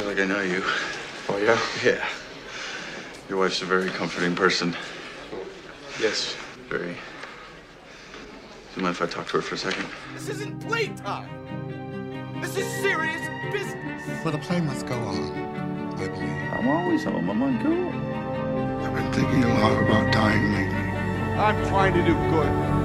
feel like I know you. Oh, yeah? Yeah. Your wife's a very comforting person. Yes. Very. Do you mind if I talk to her for a second? This isn't playtime. This is serious business. Well, the play must go on, I believe. I'm always home. I'm on cool. I've been thinking a lot about dying lately. I'm trying to do good.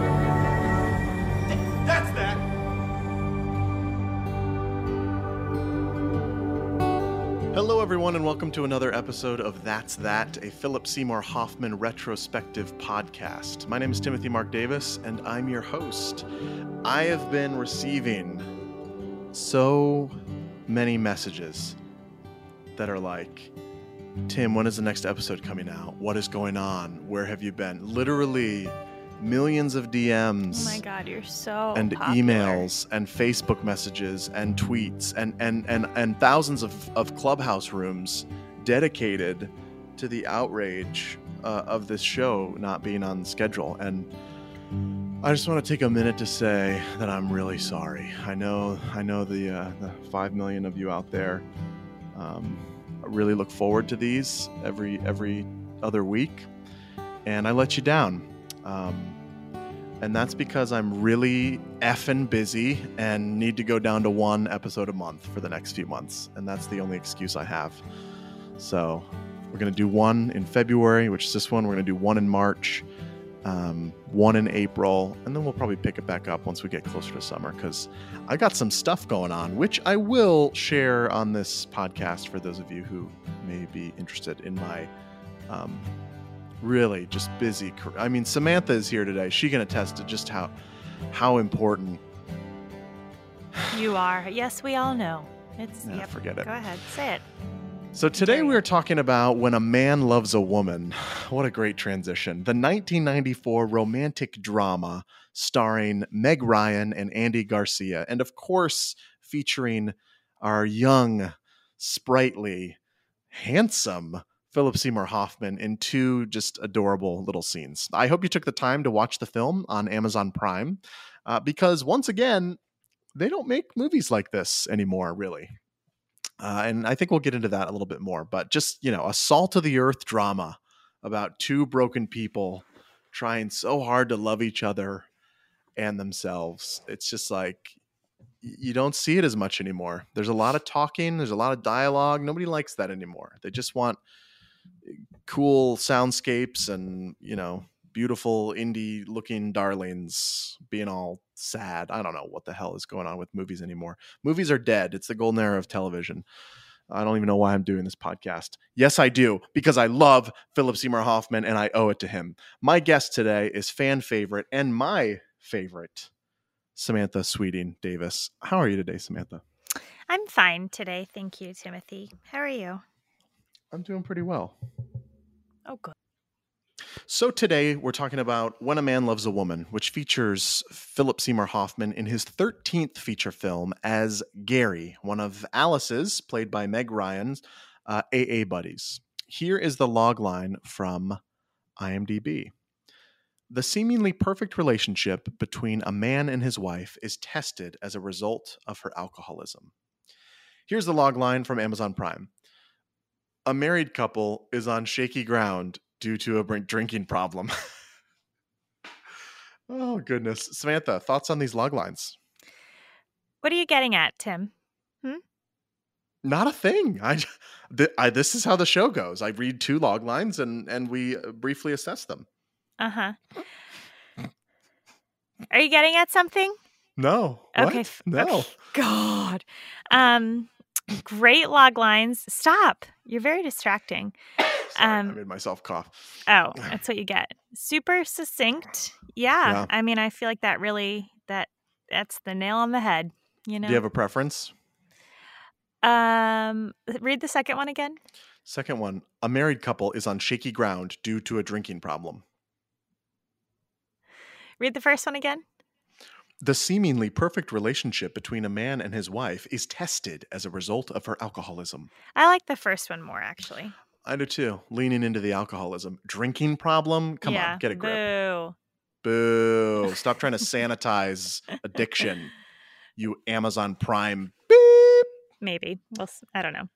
Everyone, and welcome to another episode of That's That, a Philip Seymour Hoffman retrospective podcast. My name is Timothy Mark Davis, and I'm your host. I have been receiving so many messages that are like, Tim, when is the next episode coming out? What is going on? Where have you been? Literally millions of DMs Oh my god, you're so and popular. emails and Facebook messages and tweets and and and, and thousands of, of clubhouse rooms dedicated to the outrage uh, of this show not being on schedule and I just want to take a minute to say that I'm really sorry. I know I know the uh, the five million of you out there um, really look forward to these every every other week, and I let you down. Um, and that's because I'm really effing busy and need to go down to one episode a month for the next few months. And that's the only excuse I have. So we're going to do one in February, which is this one. We're going to do one in March, um, one in April, and then we'll probably pick it back up once we get closer to summer because I got some stuff going on, which I will share on this podcast for those of you who may be interested in my um, really just busy. I mean, Samantha is here today. She can attest to just how how important. You are. Yes, we all know. It's Nah, yep. forget it. Go ahead, say it. So today we are talking about when a man loves a woman. What a great transition! The 1994 romantic drama starring Meg Ryan and Andy Garcia, and of course featuring our young, sprightly, handsome Philip Seymour Hoffman in two just adorable little scenes. I hope you took the time to watch the film on Amazon Prime, uh, because once again, they don't make movies like this anymore, really. Uh, and I think we'll get into that a little bit more. But just, you know, a salt of the earth drama about two broken people trying so hard to love each other and themselves. It's just like you don't see it as much anymore. There's a lot of talking, there's a lot of dialogue. Nobody likes that anymore. They just want cool soundscapes and, you know, beautiful indie looking darlings being all sad. I don't know what the hell is going on with movies anymore. Movies are dead. It's the golden era of television. I don't even know why I'm doing this podcast. Yes, I do, because I love Philip Seymour Hoffman and I owe it to him. My guest today is fan favorite and my favorite, Samantha Sweeting Davis. How are you today, Samantha? I'm fine today. Thank you, Timothy. How are you? I'm doing pretty well. Oh, good. So today we're talking about When a Man Loves a Woman, which features Philip Seymour Hoffman in his 13th feature film as Gary, one of Alice's, played by Meg Ryan's, uh, AA buddies. Here is the log line from IMDb. The seemingly perfect relationship between a man and his wife is tested as a result of her alcoholism. Here's the log line from Amazon Prime. A married couple is on shaky ground due to a drinking problem. oh goodness, Samantha, thoughts on these log lines? What are you getting at, Tim? Hmm? Not a thing. I, th- I this is how the show goes. I read two log lines and and we uh, briefly assess them. Uh huh. Are you getting at something? No. Okay. What? No. God. Um, great log lines. Stop. You're very distracting. Sorry, I Um, made myself cough. Oh, that's what you get. Super succinct. Yeah. Yeah. I mean, I feel like that really that that's the nail on the head. You know. Do you have a preference? um, read the second one again. Second one, a married couple is on shaky ground due to a drinking problem. Read the first one again. The seemingly perfect relationship between a man and his wife is tested as a result of her alcoholism. I like the first one more actually. I do too. Leaning into the alcoholism. Drinking problem? Come yeah. on, get a grip. Boo. Boo. Stop trying to sanitize addiction. You Amazon Prime. Beep. maybe. Well, I don't know.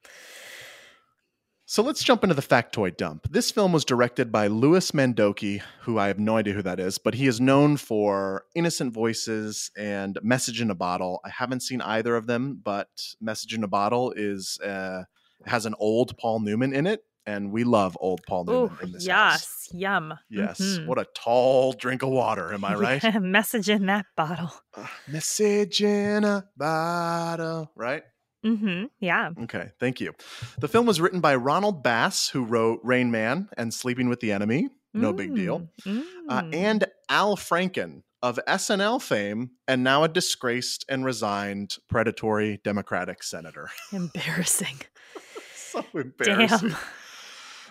So let's jump into the factoid dump. This film was directed by Louis Mandoki, who I have no idea who that is, but he is known for Innocent Voices and Message in a Bottle. I haven't seen either of them, but Message in a Bottle is uh, has an old Paul Newman in it, and we love old Paul Newman Oh, in this house. yes, yum. Yes, Mhm. what a tall drink of water, am I right? Yeah, message in that bottle. Uh, message in a bottle, right? Mm-hmm. Yeah. Okay, thank you. The film was written by Ronald Bass, who wrote Rain Man and Sleeping with the Enemy. No big deal. Mm, Uh, mm. and Al Franken of SNL fame and now a disgraced and resigned predatory Democratic senator. embarrassing. so embarrassing. Damn.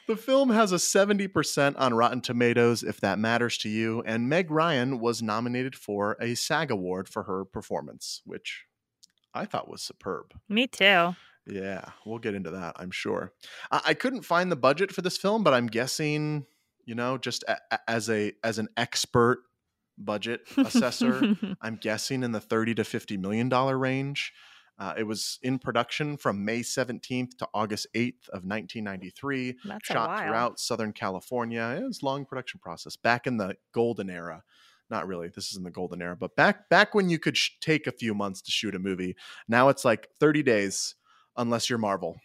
The film has a 70% on Rotten Tomatoes, if that matters to you, and Meg Ryan was nominated for a SAG Award for her performance, which I thought was superb. Me too. Yeah, we'll get into that, I'm sure. I, I couldn't find the budget for this film, but I'm guessing, you know, just a, a- as a as an expert budget assessor, I'm guessing in the 30 to 50 million dollar range. Uh, it was in production from May 17th to August 8th of 1993. That's shot throughout Southern California. It was a long production process back in the golden era. Not really. This is in the golden era, but back back when you could sh- take a few months to shoot a movie. Now it's like 30 days, unless you're Marvel.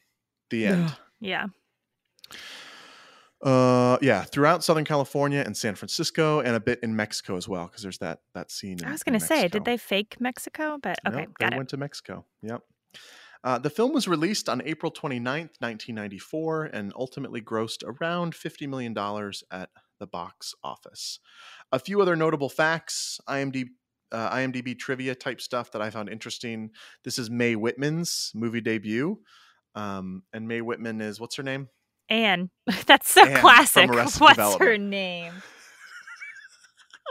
The end. Yeah. Uh, yeah, throughout Southern California and San Francisco, and a bit in Mexico as well, because there's that that scene. In, I was going to say, did they fake Mexico? But okay, Nope, got they it. went to Mexico. Yep. Uh, the film was released on April 29th, 1994, and ultimately grossed around $50 million at the box office. A few other notable facts IMDb, uh, IMDb trivia type stuff that I found interesting. This is Mae Whitman's movie debut. Um, and Mae Whitman is, what's her name? Ann. That's so Ann classic. What's her name?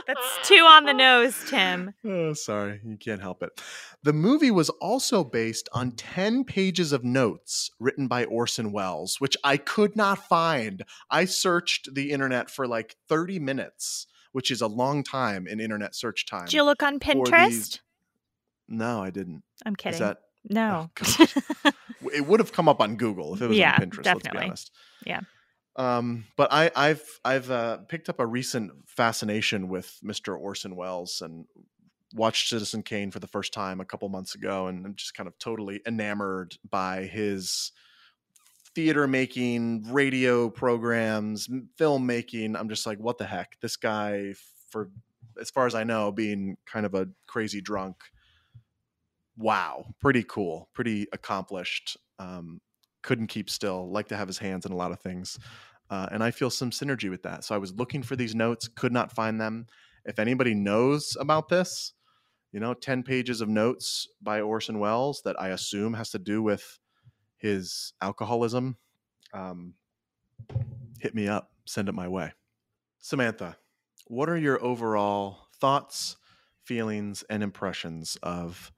That's too on the nose, Tim. Oh, sorry, you can't help it. The movie was also based on 10 pages of notes written by Orson Welles, which I could not find. I searched the internet for like 30 minutes, which is a long time in internet search time. Did you look on Pinterest? these- No, I didn't. I'm kidding. Is that no. Oh, it would have come up on Google if it was Yeah, on Pinterest, let's be definitely. honest. Yeah. Um, but I, I've I've uh, picked up a recent fascination with Mr. Orson Welles and watched Citizen Kane for the first time a couple months ago, and I'm just kind of totally enamored by his theater making, radio programs, filmmaking. I'm just like, what the heck? This guy, for as far as I know, being kind of a crazy drunk. Wow, pretty cool, pretty accomplished. Um, couldn't keep still. liked to have his hands in a lot of things, uh, and I feel some synergy with that. So I was looking for these notes, could not find them. If anybody knows about this, you know, ten pages of notes by Orson Welles that I assume has to do with his alcoholism, um, hit me up. Send it my way. Samantha, what are your overall thoughts, feelings, and impressions of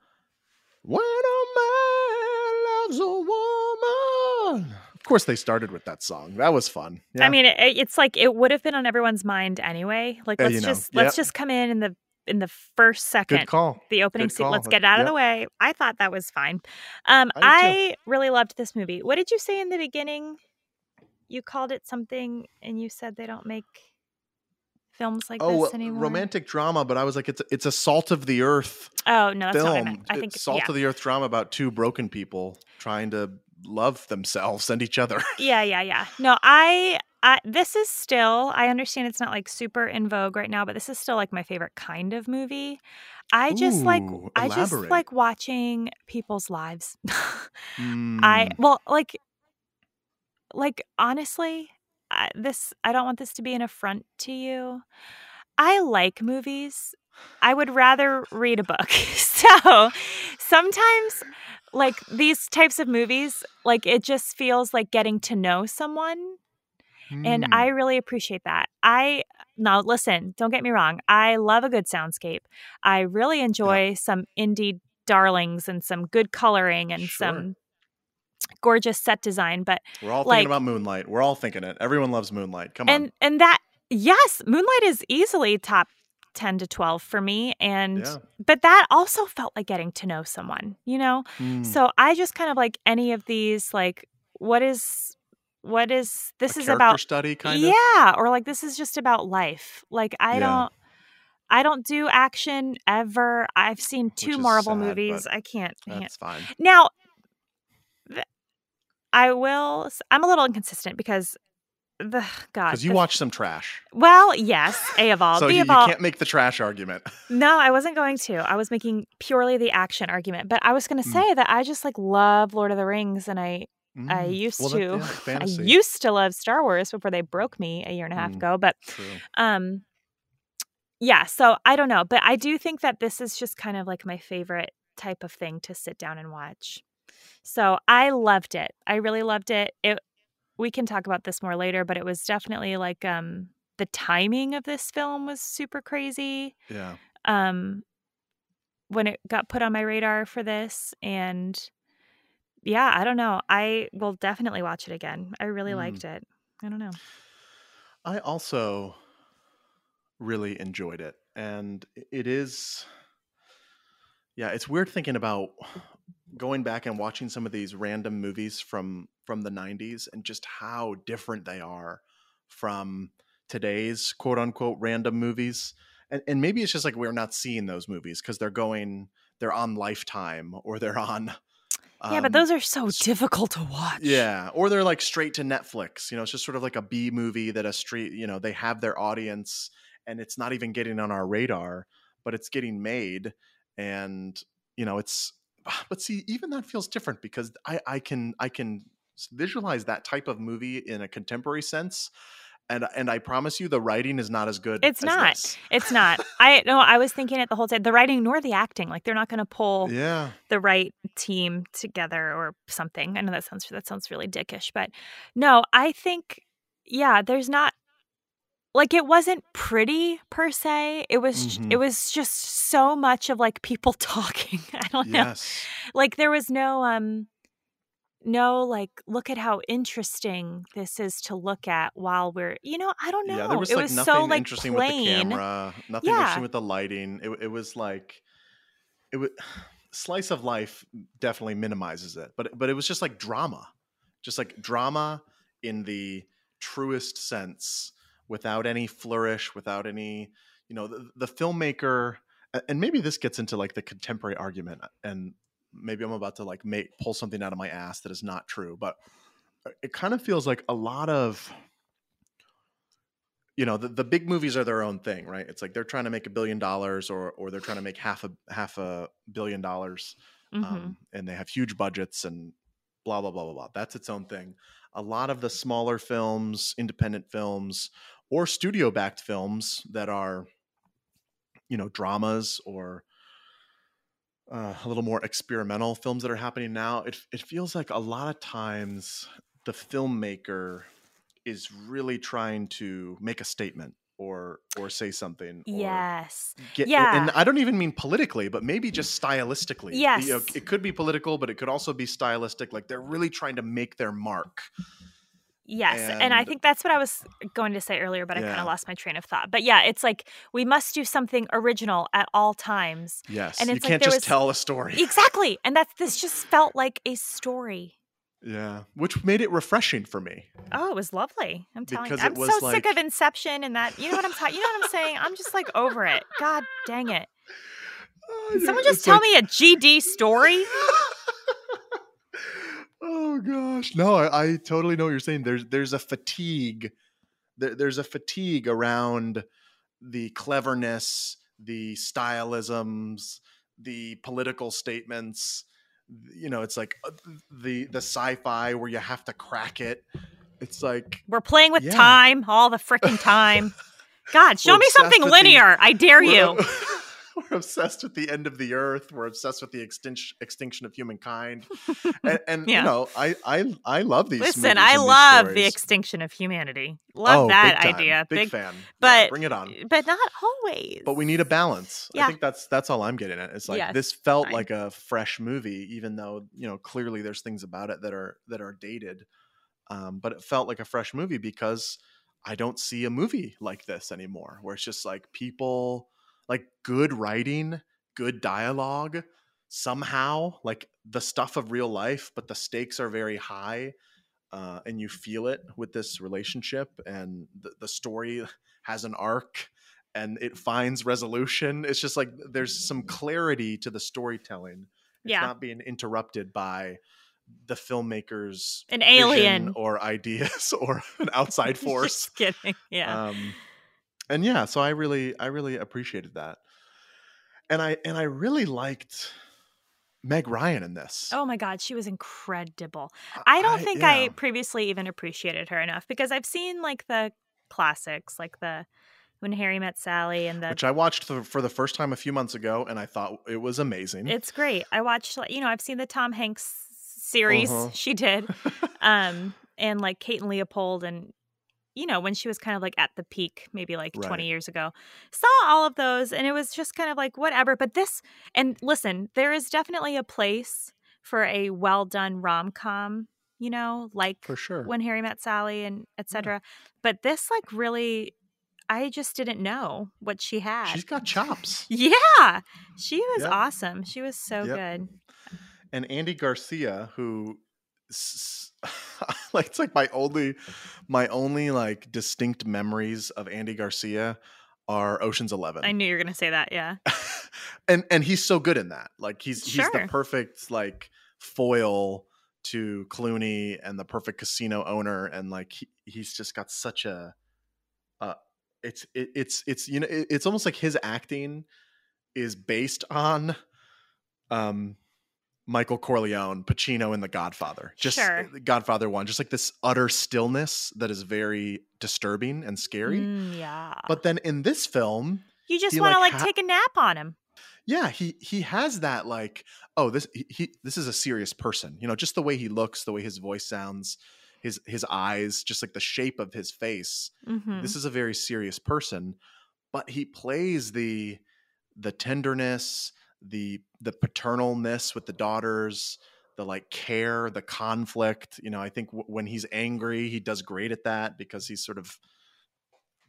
when a man loves a woman? Of course, they started with that song. That was fun. I mean, it, it's like it would have been on everyone's mind anyway. Like, let's you know. just let's Yep. just come in in the in the first second. good call. the opening scene. Let's get it out of the way. I thought that was fine. Um, I I, really loved this movie. What did you say in the beginning? You called it something, and you said they don't make films like Oh, this anymore. romantic drama, but I was like, it's it's a salt of the earth Oh no, that's not what I film. meant. I It's think salt yeah. of the earth drama about two broken people trying to love themselves and each other. yeah, yeah, yeah. No, I, I. This is still. I understand it's not like super in vogue right now, but this is still like my favorite kind of movie. I just like. Ooh, I just like watching people's lives. I Mm, well, like, like honestly, I, this I don't want this to be an affront to you. I like movies. I would rather read a book. so sometimes, like these types of movies, like it just feels like getting to know someone. And mm. I really appreciate that. I now listen, don't get me wrong. I love a good soundscape. I really enjoy some indie darlings and some good coloring and Sure. some gorgeous set design, but We're all like- thinking about Moonlight. We're all thinking it. Everyone loves Moonlight. Come on. and and that yes, Moonlight is easily top 10 to 12 for me and Yeah. but that also felt like getting to know someone, you know? Mm. So I just kind of like any of these like what is what is this A is about study kind of. yeah, or like this is just about life. Like I Yeah. don't I don't do action ever. I've seen two Marvel sad, movies. I can't. I can't. That's fine. Now, I will. I'm a little inconsistent because the God. Because you the- watch some trash. Well, yes, A of all. so B you, of you can't make the trash argument. No, I wasn't going to. I was making purely the action argument, but I was going to Mm. say that I just like love Lord of the Rings, and I I Mm. used Well, that- to. yeah, I used to love Star Wars before they broke me a year and a half Mm. ago, but True. um yeah so i don't know but i do think that this is just kind of like my favorite type of thing to sit down and watch so i loved it i really loved it it we can talk about this more later but it was definitely like um the timing of this film was super crazy Yeah. um when it got put on my radar for this and yeah i don't know i will definitely watch it again i really Mm. liked it i don't know I also really enjoyed it. And it is, yeah, it's weird thinking about going back and watching some of these random movies from from the 90s and just how different they are from today's quote unquote random movies and, and maybe it's just like we're not seeing those movies because they're going they're on lifetime or they're on yeah but um, those are so difficult to watch yeah, or they're like straight to Netflix. You know, it's just sort of like a B movie that a street. You know, they have their audience, and it's not even getting on our radar, but it's getting made, and you know, it's. Ah, but see, even that feels different because I I can I can visualize that type of movie in a contemporary sense, and and I promise you, the writing is not as good. It's as not. this. It's not. I no, I was thinking it the whole time. The writing nor the acting. Like they're not going to pull Yeah, the right team together or something. I know that sounds that sounds really dickish, but no, I think yeah, there's not like it wasn't pretty per se. It was Mhm. it was just so much of like people talking. I don't know. Like there was no um no like look at how interesting this is to look at while we're you know I don't know. Yeah, there was it like was nothing so like interesting plain. with the camera, nothing Yeah. interesting with the lighting. It, it was like it was slice of life definitely minimizes it, but but it was just like drama, just like drama in the truest sense, without any flourish, without any you know the, the filmmaker. And maybe this gets into like the contemporary argument, and maybe I'm about to like make pull something out of my ass that is not true, but uh, it kind of feels like a lot of you know the, the big movies are their own thing right it's like they're trying to make a billion dollars or or they're trying to make half a half a billion dollars Mhm. um, and they have huge budgets and blah blah blah blah blah that's its own thing a lot of the smaller films independent films or studio backed films that are you know dramas or uh, a little more experimental films that are happening now it, it feels like a lot of times the filmmaker is really trying to make a statement or or say something or Yes. get, Yeah. and i don't even mean politically but maybe just stylistically You know, Yes. it could be political but it could also be stylistic like they're really trying to make their mark Yes. And, I think that's what I was going to say earlier, but I kind of lost my train of thought. But yeah, it's like we must do something original at all times. yes And you it's like can't there just was- tell a story Exactly. And that's this just felt like a story. yeah which made it refreshing for me Oh, it was lovely. I'm telling Because you. I'm so sick of Inception and that. You know what I'm talking? You know what I'm saying? I'm just like over it. God dang it. Oh, Can someone just It's tell like- me a GD story? gosh no I, I totally know what you're saying there's there's a fatigue there, there's a fatigue around the cleverness the stylisms the political statements you know it's like uh, the the sci-fi where you have to crack it it's like We're playing with Yeah. time all the freaking time. God, show We're me something with the- linear. I dare you. we're, obsessed with the end of the earth we're obsessed with the extinction extinction of humankind and, and Yeah. you know i i i love these Listen, I love the extinction of humanity. Love Oh, that big idea. Big, Big- fan. Yeah, but- bring it on. but not always. But we need a balance. I think that's that's all I'm getting at. It's like Yes, this felt fine. like a fresh movie, even though you know clearly there's things about it that are that are dated. Um, but it felt like a fresh movie because I don't see a movie like this anymore, where it's just like people like good writing, good dialogue, somehow like the stuff of real life, but the stakes are very high. Uh, and you feel it with this relationship, and the, the story has an arc and it finds resolution. It's just like there's some clarity to the storytelling. It's Yeah. not being interrupted by the filmmaker's An alien. or ideas or an outside force. Just kidding. Yeah. Um, and yeah, so I really, I really appreciated that, and I and I really liked Meg Ryan in this. Oh my God, she was incredible. I don't think I previously even appreciated her enough because I've seen like the classics, like the When Harry Met Sally and the. which I watched for, for the first time a few months ago, and I thought it was amazing. It's great. I watched, like, you know, I've seen the Tom Hanks series Uh-huh. she did, um, and like Kate and Leopold, and you know when she was kind of like at the peak, maybe like Right. twenty years ago. Saw all of those, and it was just kind of like whatever. But this, and listen, there is definitely a place for a well done rom com. You know, like for sure. when Harry met Sally and etc. But this like really I just didn't know what she had. She's got chops. yeah. She was Yep. awesome. She was so Yep. good. and Andy Garcia, who like it's like my only my only like distinct memories of Andy Garcia are Ocean's Eleven. I knew you were gonna say that, yeah. and and he's so good in that. Like he's he's the perfect like foil to Clooney and the perfect casino owner, and like he, he's just got such a uh it's it, it's it's you know it, it's almost like his acting is based on um Michael Corleone, Pacino in The Godfather. Just Sure. Godfather one, just like this utter stillness that is very disturbing and scary. Mm, yeah. But then in this film, you just want to like, like, ha- take a nap on him. yeah he he has that like oh this he, he this is a serious person you know just the way he looks the way his voice sounds his his eyes just like the shape of his face Mhm. this is a very serious person but he plays the the tenderness the the paternalness with the daughters the like care the conflict you know i think w- when he's angry he does great at that because he's sort of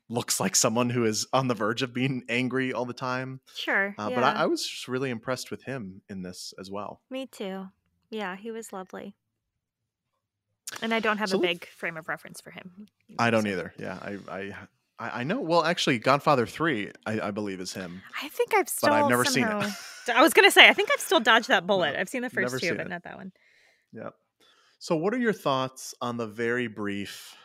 looks like someone who is on the verge of being angry all the time Sure. uh, yeah. But I, I was just really impressed with him in this as well. Me too. Yeah, he was lovely. And I don't have So a big frame of reference for him. I don't either. Yeah, I, I, I I know. Well, actually, Godfather Three, I, I believe, is him. I think I've still But I've never seen it. I was gonna say I think I've still dodged that bullet. No, I've seen the first two, but it. not that one. Yep. So, what are your thoughts on the very brief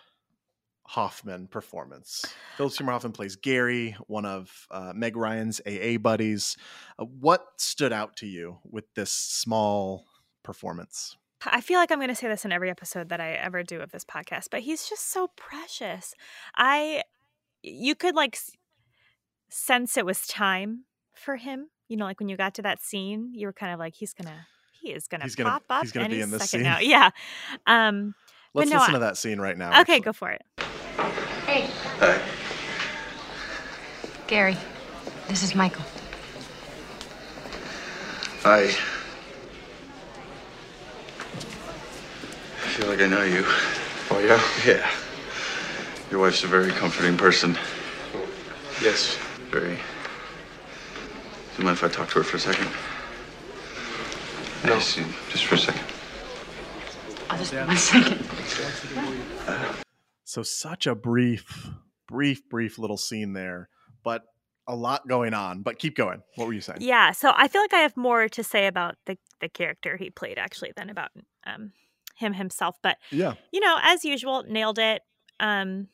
Hoffman performance? Philip Seymour Hoffman plays Gary, one of uh, Meg Ryan's AA buddies. Uh, what stood out to you with this small performance? I feel like I'm going to say this in every episode that I ever do of this podcast, but he's just so precious. I, you could like sense it was time for him. You know, like when you got to that scene, you were kind of like, he's gonna, he is gonna He's gonna- pop up. he's gonna any be in this scene. Now. Yeah. Um. Let's no, listen I- to that scene right now. Okay, actually. go for it. Hey, Hi. Gary. This is Michael. I I feel like I know you. Oh, yeah? Yeah. Your wife's a very comforting person. Yes. Very. Do you mind if I talk to her for a second? No. Just, just for a second. Oh, just one second. So such a brief, brief, brief little scene there, but a lot going on. But keep going. What were you saying? Yeah. So I feel like I have more to say about the the character he played actually than about um him himself. But Yeah. you know, as usual, nailed it. Um,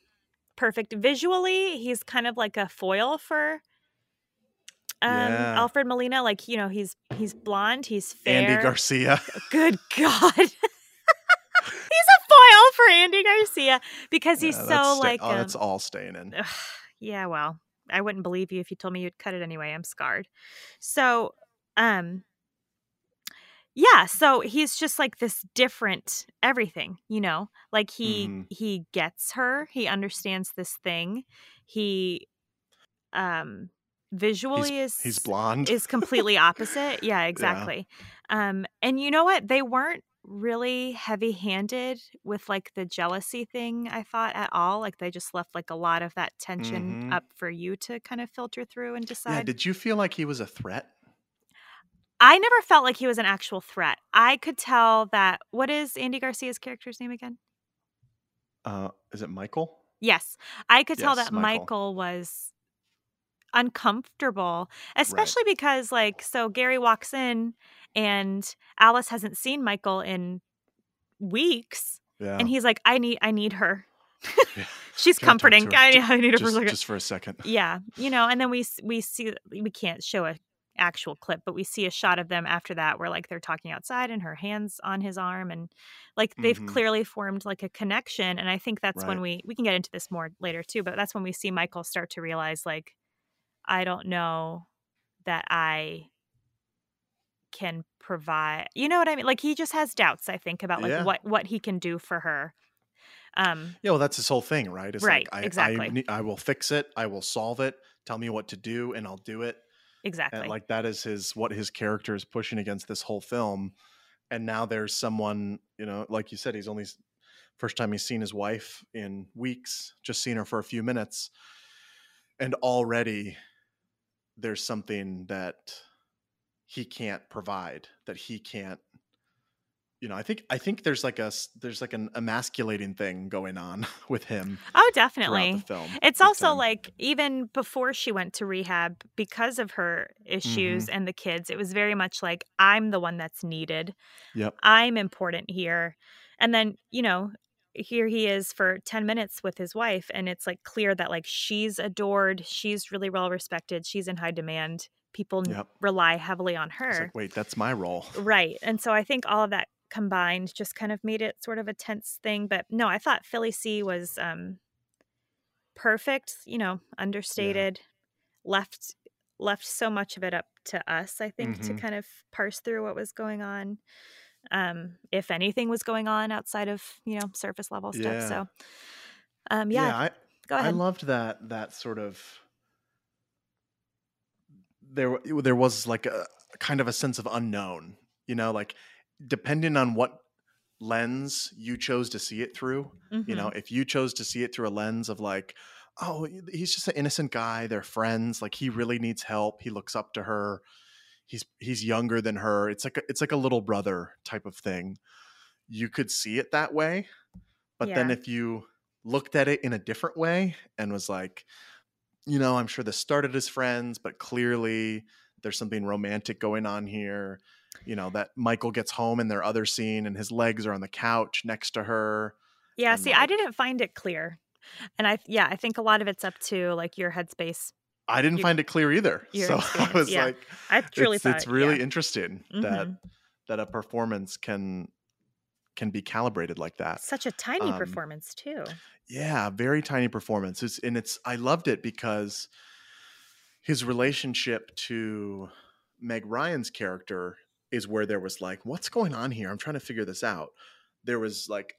perfect visually. He's kind of like a foil for um Yeah. Alfred Molina. Like you know, he's he's blonde. He's fair. Andy Garcia. Good God. he's a foil for Andy Garcia because he's Yeah, so sta- like oh, um, that's all staying in. Ugh, yeah, well, I wouldn't believe you if you told me you'd cut it anyway. I'm scarred. So, um yeah, so he's just like this different everything, you know? Like he Mhm. he gets her, he understands this thing. He um visually He's, is he's blonde. is completely opposite. Yeah, exactly. Um and you know what? They weren't really heavy-handed with like the jealousy thing I thought at all like they just left like a lot of that tension Mhm. up for you to kind of filter through and decide Yeah, decide did you feel like he was a threat? I never felt like he was an actual threat I could tell that what is Andy Garcia's character's name again Uh, is it Michael? Yes. I could tell that Michael. Michael. was uncomfortable, especially because, like, so Gary walks in and Alice hasn't seen Michael in weeks. Yeah. And he's like, I need, I need her. Yeah. She's Gotta talk to comforting. I, I need her for a just, second. just for a second. Yeah. You know, and then we, we see, we can't show a actual clip, but we see a shot of them after that where like they're talking outside and her hands on his arm and like they've Mhm. clearly formed like a connection and I think that's when we we can get into this more later too, but that's when we see Michael start to realize like I don't know that I can provide. You know what I mean? Like he just has doubts I think about like Yeah. what what he can do for her. Um Yeah, well, that's his whole thing, right? It's Right, like I, exactly. I, I will fix it. I will solve it. Tell me what to do, and I'll do it. Exactly. And like that is his what his character is pushing against this whole film. And now there's someone, you know, like you said, he's only first time he's seen his wife in weeks, just seen her for a few minutes, and already there's something that he can't provide, that he can't. You know, I think I think there's like a there's like an emasculating thing going on with him oh, definitely. the film. It's also time. like even before she went to rehab because of her issues Mm-hmm. and the kids, it was very much like I'm the one that's needed. yep, I'm important here. And then, you know, here he is for 10 minutes with his wife and it's like clear that like she's adored, she's really well respected, she's in high demand. People Yep. rely heavily on her. like wait, that's my role. Right. And so I think all of that combined just kind of made it sort of a tense thing. But no, I thought Philly C was um perfect, you know, understated, left left so much of it up to us, I think, to Mhm. kind of parse through what was going on. Um, if anything was going on outside of, you know, surface level stuff. Yeah. So um yeah, I, go I loved that that sort of there there was like a kind of a sense of unknown, you know, like depending on what lens you chose to see it through, you know, Mhm. if you chose to see it through a lens of like oh, he's just an innocent guy, they're friends, like he really needs help, he looks up to her. He's he's younger than her. It's like a, it's like a little brother type of thing. You could see it that way, but then if you looked at it in a different way and was like, you know, I'm sure this started as friends, but clearly there's something romantic going on here. You know, that Michael gets home in their other scene and his legs are on the couch next to her. Yeah, see, I didn't find it clear. And I yeah, I think a lot of it's up to like your headspace. I didn't You- find it clear either. So I was yeah. like, I truly it's, thought it's really yeah. interesting that Mhm. that a performance can can be calibrated like that. such a tiny um, performance too. Yeah, very tiny performance. It's, and it's I loved it because his relationship to Meg Ryan's character is where there was like, what's going on here? I'm trying to figure this out. There was like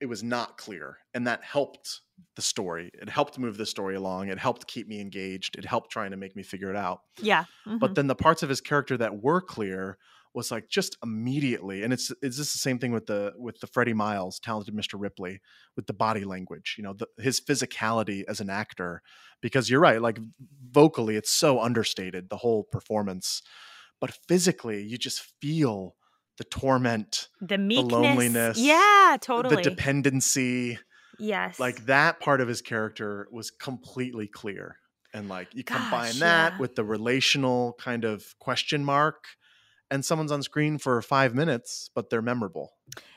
it was not clear, and that helped the story. It helped move the story along. It helped keep me engaged. It helped trying to make me figure it out. Yeah. But mhm. then the parts of his character that were clear was like just immediately, and it's it's just the same thing with the with the Freddie Miles, talented Mr. Ripley, with the body language, you know, the, his physicality as an actor. Because you're right, like vocally, it's so understated the whole performance, but physically, you just feel the torment, the meekness. loneliness, Yeah, totally. the dependency, yes. like that part of his character was completely clear and like you combine Gosh, that yeah. with the relational kind of question mark and someone's on screen for five minutes but they're memorable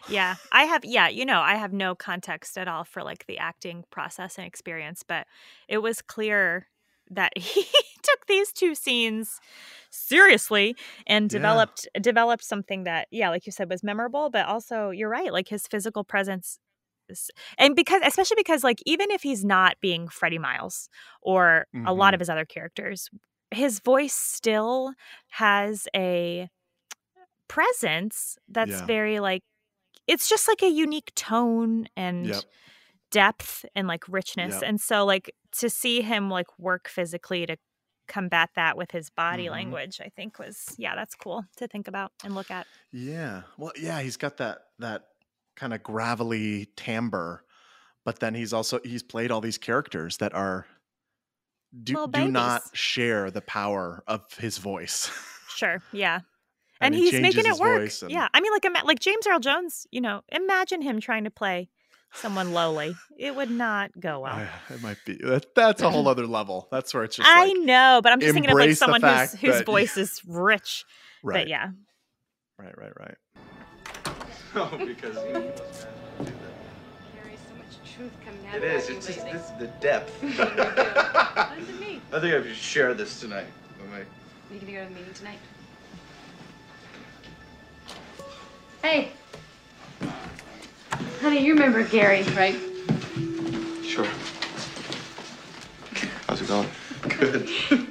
yeah. I have yeah, you know, I have no context at all for like the acting process and experience, but it was clear that he took these two scenes seriously and Yeah. developed developed something that yeah, like you said was memorable, but also you're right, like his physical presence is- and because especially because like even if he's not being Freddie Miles or a lot Mhm. of his other characters, his voice still has a presence that's Yeah. very like it's just like a unique tone and Yep. depth and like richness Yep. and so like to see him like work physically to combat that with his body Mhm. language, I think was yeah, that's cool to think about and look at. Yeah. Well, yeah, he's got that that kind of gravelly timbre, but then he's also he's played all these characters that are do, do not share the power of his voice. Sure, yeah. And And, he's making it work. and- Yeah. I mean like like James Earl Jones, you know, imagine him trying to play someone lowly. It would not go well. I- it might be that, that's a whole other level. That's where it's just I like know, but I'm just thinking of like someone whose whose that- voice is rich. right, But yeah. right, right, right. Oh, because you Carrie, so much truth coming out It of is. you It's just this is the depth. Listen. I think I should share this tonight. with my- You gonna go to the meeting tonight? Hey. Honey, you remember Gary, right? Sure. How's it going? Good.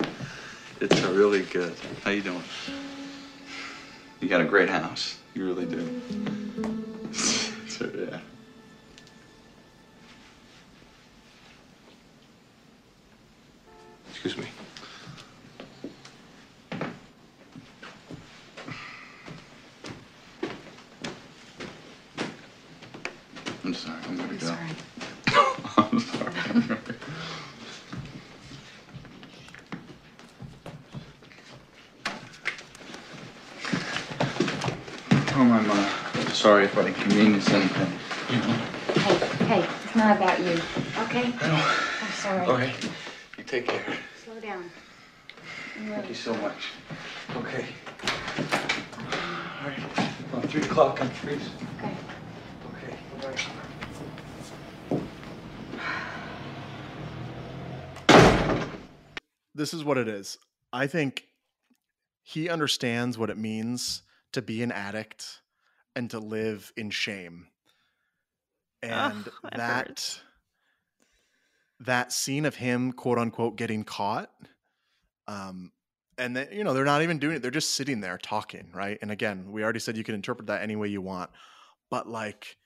it's really good. How you doing? You got a great house. You really do. Sorry if I inconvenience anything. Hey, hey, it's not about you, okay? I know. I'm sorry. Okay. You take care. Slow down. Thank you so much. Okay. All right. Well, three o'clock on freeze. okay. Okay. Bye-bye. this is what it is. I think he understands what it means to be an addict and to live in shame. And that that that scene of him quote unquote getting caught um and then you know they're not even doing it they're just sitting there talking right and again we already said you can interpret that any way you want but like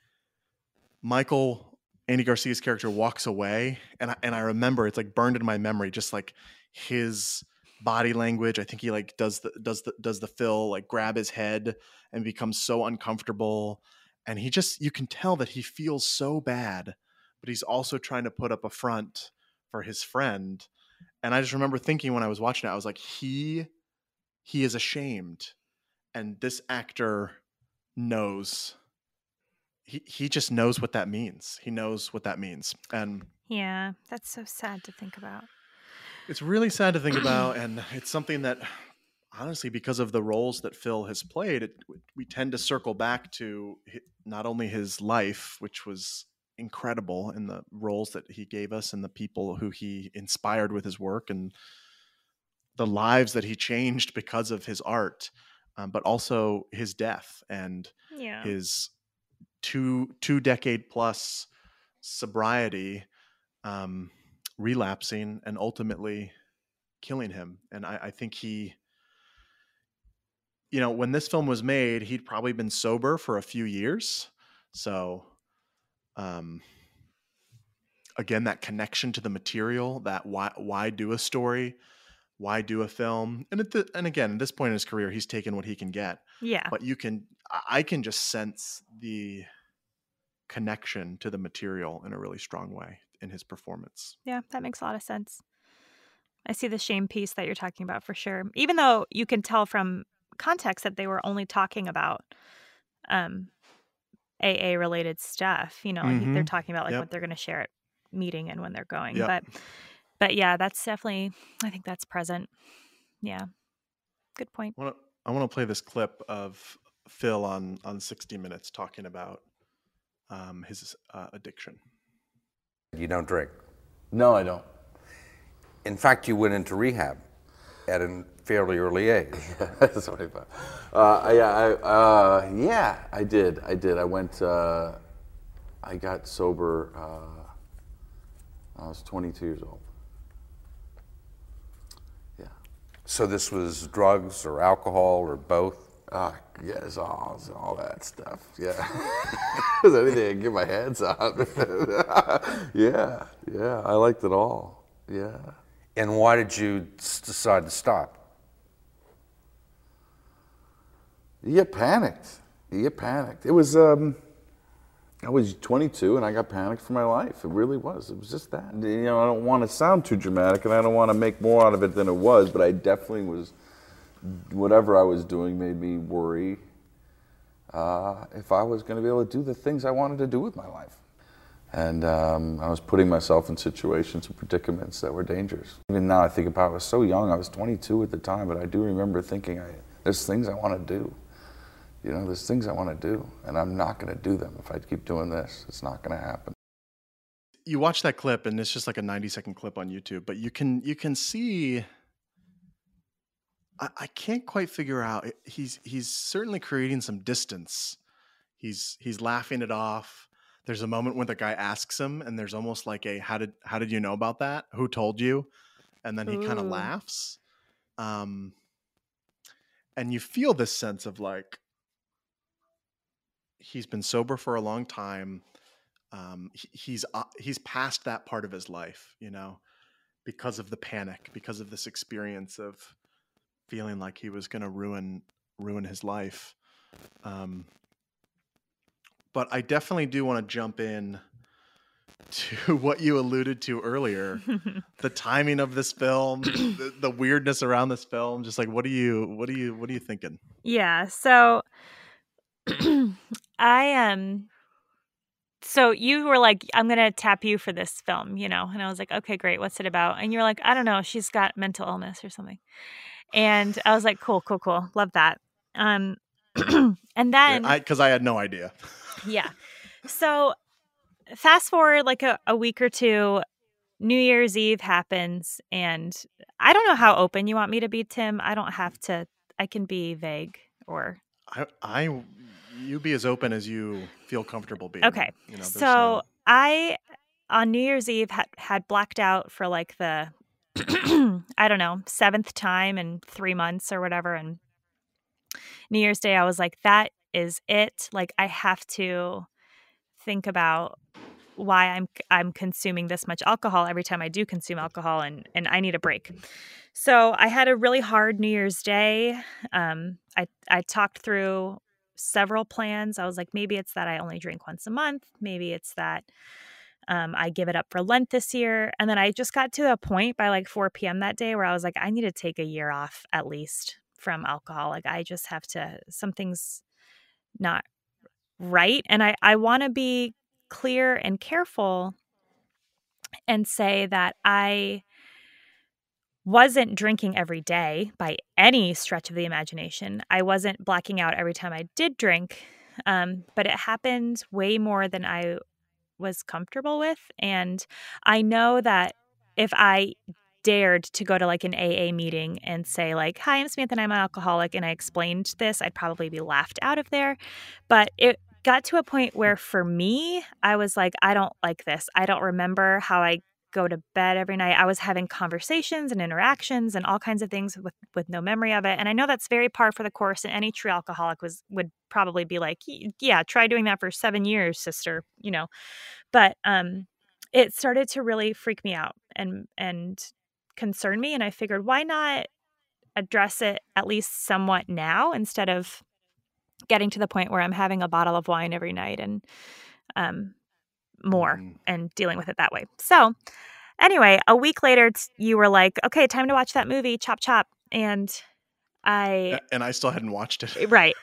michael andy garcia's character walks away and I, and I remember it's like burned in my memory just like his body language i think he like does the does the does the Phil like grab his head and becomes so uncomfortable and he just you can tell that he feels so bad but he's also trying to put up a front for his friend and i just remember thinking when i was watching it i was like he he is ashamed and this actor knows he, he just knows what that means he knows what that means and Yeah, that's so sad to think about. It's really sad to think about and it's something that honestly because of the roles that phil has played it, we tend to circle back to not only his life which was incredible in the roles that he gave us and the people who he inspired with his work and the lives that he changed because of his art um, but also his death and Yeah. his two two decade plus sobriety um relapsing and ultimately killing him and I, I think he you know when this film was made he'd probably been sober for a few years so um again that connection to the material that why why do a story why do a film and at the, and again at this point in his career he's taken what he can get yeah. but you can I- i can just sense the connection to the material in a really strong way in his performance Yeah, that makes a lot of sense. I see the shame piece that you're talking about for sure. Even though you can tell from context that they were only talking about um AA related stuff, you know, like they're talking about like Yep. what they're going to share at meeting and when they're going. Yep. But but yeah, that's definitely I think that's present. Yeah. Good point. I want to I want to play this clip of Phil on on 60 Minutes talking about um, his uh, addiction. You don't drink. No, I don't. In fact, you went into rehab at a fairly early age. That's what I thought. Uh, yeah, I, uh, yeah, I did. I did. I went. Uh, I got sober. Uh, I was 22 years old. Yeah. So this was drugs or alcohol or both. Ah, yeah, it's all, all that stuff. Yeah. Is anything I can get my hands on? yeah, yeah, I liked it all. Yeah. And why did you decide to stop? You get panicked. You get panicked. It was, um, I was 22 and I got panicked for my life. It really was. It was just that. You know, I don't want to sound too dramatic and I don't want to make more out of it than it was, but I definitely was, whatever I was doing made me worry uh, if I was going to be able to do the things I wanted to do with my life. And um, I was putting myself in situations and predicaments that were dangerous. Even now, I think about it, I was so young, I was 22 at the time, but I do remember thinking, I, there's things I want to do. You know, there's things I want to do, and I'm not going to do them if I keep doing this. It's not going to happen. You watch that clip, and it's just like a 90 second clip on YouTube, but you can you can see. I, I can't quite figure out. He's he's certainly creating some distance. He's he's laughing it off. There's a moment when the guy asks him, and there's almost like a how did how did you know about that? Who told you? And then he kind of laughs. Um, and you feel this sense of like he's been sober for a long time. Um, he- he's uh, he's past that part of his life, you know, because of the panic, because of this experience of feeling like he was going to ruin ruin his life. Um, but I definitely do want to jump in to what you alluded to earlier the timing of this film the, the weirdness around this film just like what are you what are you what are you thinking Yeah. So I um so you were like, I'm gonna tap you for this film, you know, and I was like, okay, great. What's it about? And you're like, I don't know. She's got mental illness or something. And I was like, cool, cool, cool. Love that. Um, and then i because I, had no idea yeah. So fast forward like a, a week or two, New Year's Eve happens, and I don't know how open you want me to be, Tim. I don't have to. I can be vague or i i you be as open as you feel comfortable being Okay. you know, so no- I on New Year's Eve had had blacked out for like the I don't know seventh time in three months or whatever, and New Year's Day I was like, that is it. Like I have to think about why I'm I'm consuming this much alcohol every time I do consume alcohol, and and I need a break. So I had a really hard New Year's Day. Um, I I talked through several plans. I was like, maybe it's that I only drink once a month. Maybe it's that um, I give it up for Lent this year. And then I just got to a point by like 4 p.m. that day where I was like, I need to take a year off at least from alcohol. Like, I just have to, something's not right. And I, I want to be clear and careful and say that I wasn't drinking every day by any stretch of the imagination. I wasn't blacking out every time I did drink, um, but it happened way more than I was comfortable with. And I know that if I dared to go to like an AA meeting and say like, "Hi, I'm Samantha and I'm an alcoholic," and I explained this, I'd probably be laughed out of there. But it got to a point where for me, I was like, I don't like this. I don't remember how I go to bed every night. I was having conversations and interactions and all kinds of things with with no memory of it. And I know that's very par for the course. And any true alcoholic was would probably be like, yeah, try doing that for seven years, sister. You know, but um, it started to really freak me out and and concern me. And I figured, why not address it at least somewhat now instead of getting to the point where I'm having a bottle of wine every night and um more Mhm. and dealing with it that way. So, anyway, a week later, you were like, okay, time to watch that movie, Chop Chop. And I. and I still hadn't watched it. right.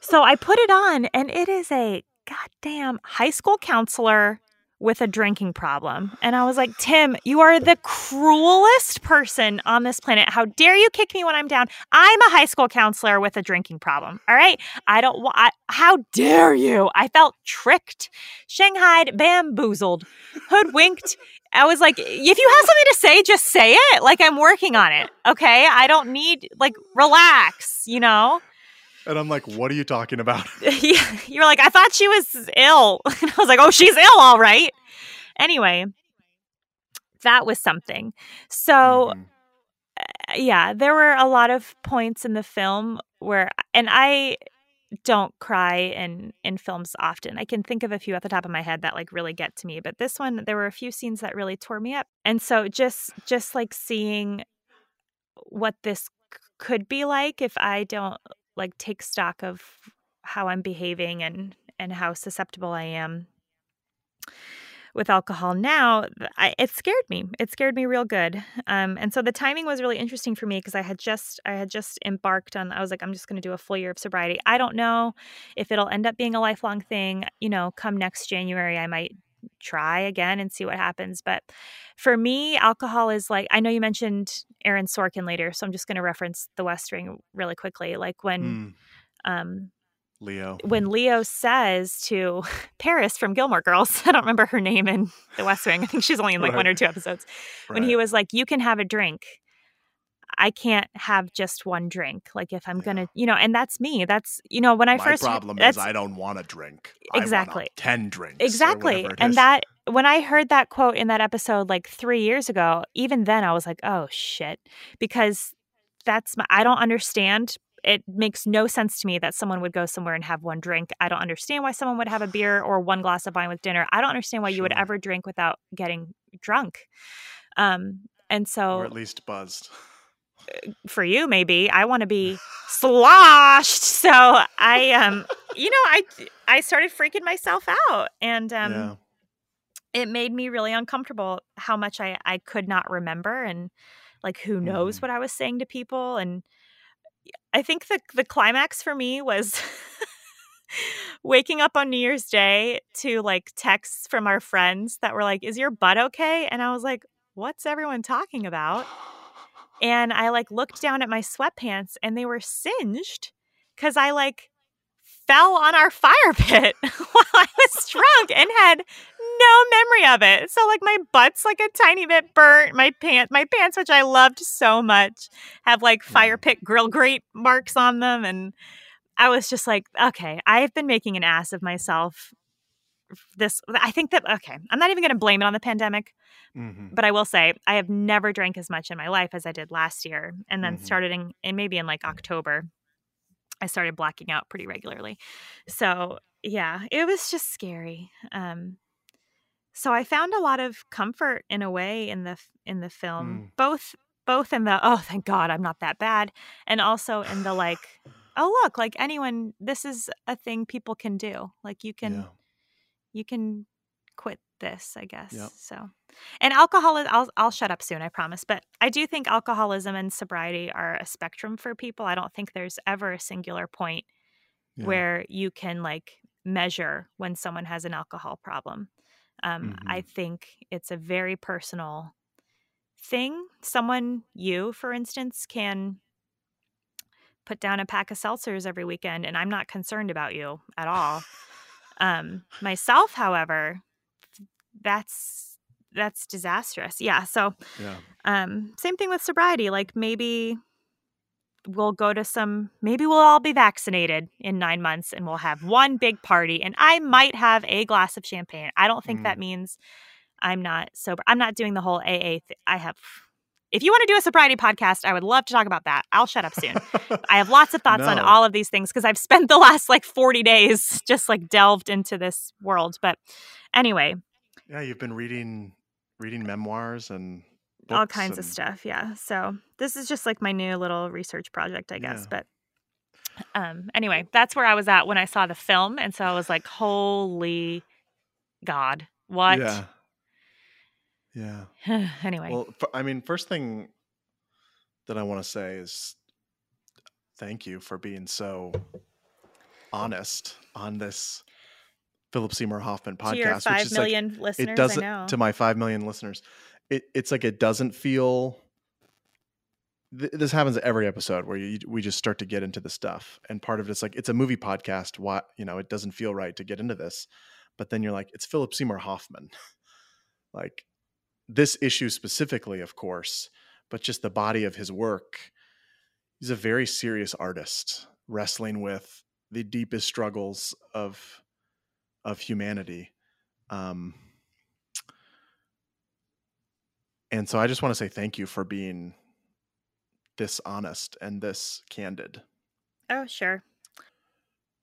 So I put it on, and it is a goddamn high school counselor with a drinking problem. And I was like, Tim, you are the cruelest person on this planet. How dare you kick me when I'm down? I'm a high school counselor with a drinking problem. All right. I don't want, how dare you? I felt tricked, shanghaied, bamboozled, hoodwinked. I was like, if you have something to say, just say it. Like I'm working on it. Okay. I don't need, like, relax, you know? And I'm like, what are you talking about? yeah, you're like, I thought she was ill. And I was like, oh, she's ill, all right. Anyway, that was something. So, Mhm. yeah, there were a lot of points in the film where, and I, don't cry in in films often. I can think of a few at the top of my head that like really get to me, but this one there were a few scenes that really tore me up. And so just just like seeing what this could be like if I don't like take stock of how I'm behaving and and how susceptible I am with alcohol now, I, it scared me. It scared me real good. Um, and so the timing was really interesting for me because I had just I had just embarked on. I was like, I'm just going to do a full year of sobriety. I don't know if it'll end up being a lifelong thing. You know, come next January, I might try again and see what happens. But for me, alcohol is like I know you mentioned Aaron Sorkin later, so I'm just going to reference The West Wing really quickly. Like when. Mm, Um, Leo. when Leo says to Paris from Gilmore Girls, I don't remember her name in The West Wing. I think she's only in like one or two episodes. When he was like, "You can have a drink. I can't have just one drink. Like if I'm gonna, you know." And that's me. That's you know when I My first problem is I don't want to drink. I Exactly. ten drinks. exactly, and is. that when I heard that quote in that episode like three years ago, even then I was like, "Oh shit," because that's my. I don't understand. It makes no sense to me that someone would go somewhere and have one drink. I don't understand why someone would have a beer or one glass of wine with dinner. I don't understand why you would ever drink without getting drunk. Um, and so or at least buzzed. for you maybe. I want to be sloshed. So i um you know i i started freaking myself out and um yeah. it made me really uncomfortable how much i i could not remember and like who knows Mhm. what i was saying to people. And i think the the climax for me was waking up on new year's day to like texts from our friends that were like is your butt okay? And i was like what's everyone talking about and I like looked down at my sweatpants and they were singed because I like fell on our fire pit while I was drunk and had no memory of it. So like my butt's like a tiny bit burnt. My pants, my pants, which I loved so much, have like fire pit grill grate marks on them. And I was just like, okay, I've been making an ass of myself. This, I think that, okay, I'm not even going to blame it on the pandemic Mhm. but I will say I have never drank as much in my life as I did last year, and then Mhm. started in, in maybe in like October, I started blacking out pretty regularly. So yeah, it was just scary. Um, so I found a lot of comfort in a way in the in the film, both both in the oh thank God I'm not that bad, and also in the like oh look like anyone this is a thing people can do like you can Yeah. You can quit this i guess Yep. so and alcohol is I'll, I'll shut up soon i promise but i do think alcoholism and sobriety are a spectrum for people i don't think there's ever a singular point Yeah. where you can like measure when someone has an alcohol problem um, i Mm-hmm. think it's a very personal thing someone you for instance can put down a pack of seltzers every weekend and i'm not concerned about you at all um myself however that's that's disastrous yeah so Yeah. um same thing with sobriety like maybe we'll go to some maybe we'll all be vaccinated in nine months and we'll have one big party and i might have a glass of champagne i don't think that means i'm not sober i'm not doing the whole aa th- i have if you want to do a sobriety podcast i would love to talk about that. I'll shut up soon. I have lots of thoughts on all of these things because i've spent the last like 40 days just like delved into this world. But anyway. Yeah, you've been reading reading memoirs and all kinds of stuff yeah. So this is just like my new little research project i guess Yeah. but um anyway that's where i was at when i saw the film and so i was like holy god what Yeah. Yeah. anyway Well, f- I mean, first thing that I want to say is thank you for being so honest on this Philip Seymour Hoffman podcast. to your which five is like- million listeners it doesn't to my five million listeners. It, it's like it doesn't feel. Th- this happens every episode where you, we just start to get into the stuff, and part of it's like it's a movie podcast. Why you know it doesn't feel right to get into this, but then you're like it's Philip Seymour Hoffman, like this issue specifically, of course, but just the body of his work. He's a very serious artist, wrestling with the deepest struggles of of humanity. Um, and so I just want to say thank you for being this honest and this candid. oh sure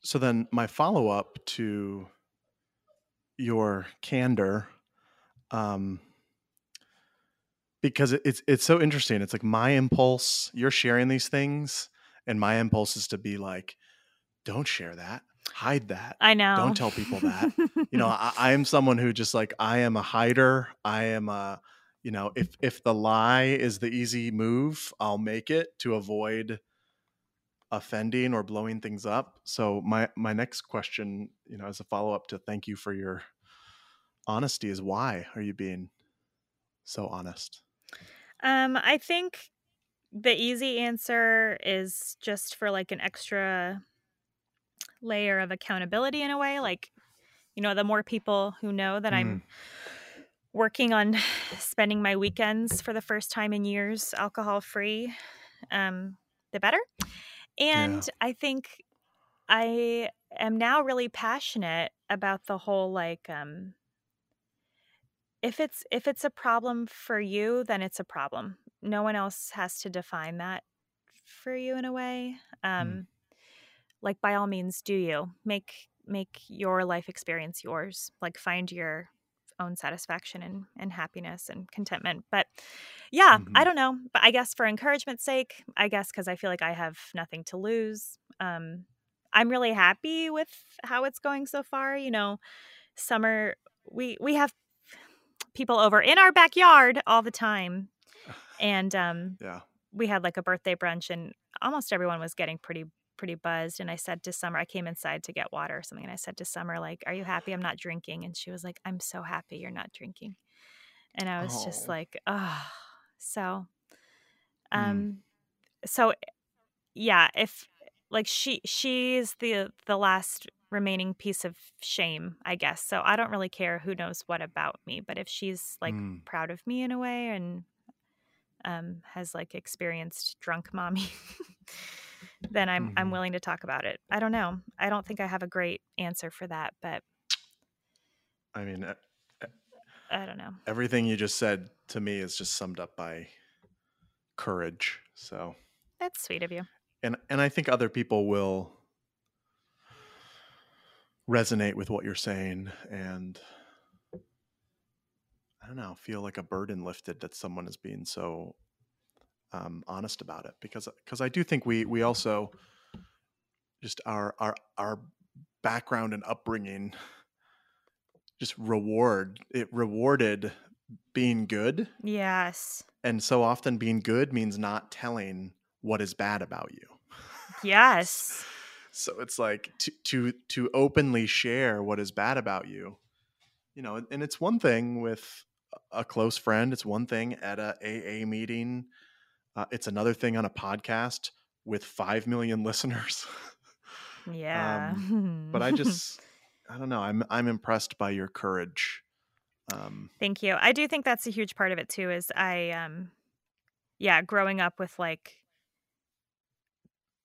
so then my follow up to your candor, um, because it's it's so interesting. It's like my impulse. You're sharing these things, and my impulse is to be like, "Don't share that. Hide that. I know. Don't tell people that." you know, I, I am someone who just like I am a hider. I am a, you know, if if the lie is the easy move, I'll make it to avoid offending or blowing things up. So my my next question, you know, as a follow up to thank you for your honesty is why are you being so honest? Um, I think the easy answer is just for like an extra layer of accountability in a way. Like, you know, the more people who know that I'm working on spending my weekends for the first time in years alcohol free, um, the better. And I think I am now really passionate about the whole like um if it's if it's a problem for you then it's a problem. No one else has to define that for you in a way um like by all means do you. Make make your life experience yours. Like find your own satisfaction and, and happiness and contentment. But yeah i Mhm. don't know. But i guess for encouragement's sake i guess because i feel like i have nothing to lose um i'm really happy with how it's going so far. You know summer we we have people over in our backyard all the time and um Yeah. we had like a birthday brunch and almost everyone was getting pretty pretty buzzed and i said to summer i came inside to get water or something and i said to summer like are you happy i'm not drinking and she was like i'm so happy you're not drinking and i was just Oh. like oh so Mm. um so yeah if like she she's the the last remaining piece of shame i guess so i don't really care who knows what about me but if she's like Mm. proud of me in a way and um has like experienced drunk mommy then i'm i'm Mhm. willing to talk about it i don't know i don't think i have a great answer for that but I mean, I don't know everything you just said to me is just summed up by courage. So, that's sweet of you and and I think other people will resonate with what you're saying and I don't know, feel like a burden lifted that someone is being so um, honest about it because because I do think we we also just our our our background and upbringing just reward it rewarded being good. Yes. And so often being good means not telling what is bad about you. Yes so it's like to to to openly share what is bad about you you know and it's one thing with a close friend it's one thing at a aa meeting uh, it's another thing on a podcast with 5 million listeners. Yeah. Um, but i just i don't know i'm i'm impressed by your courage. Um Thank you. I do think that's a huge part of it too is I um yeah, growing up with like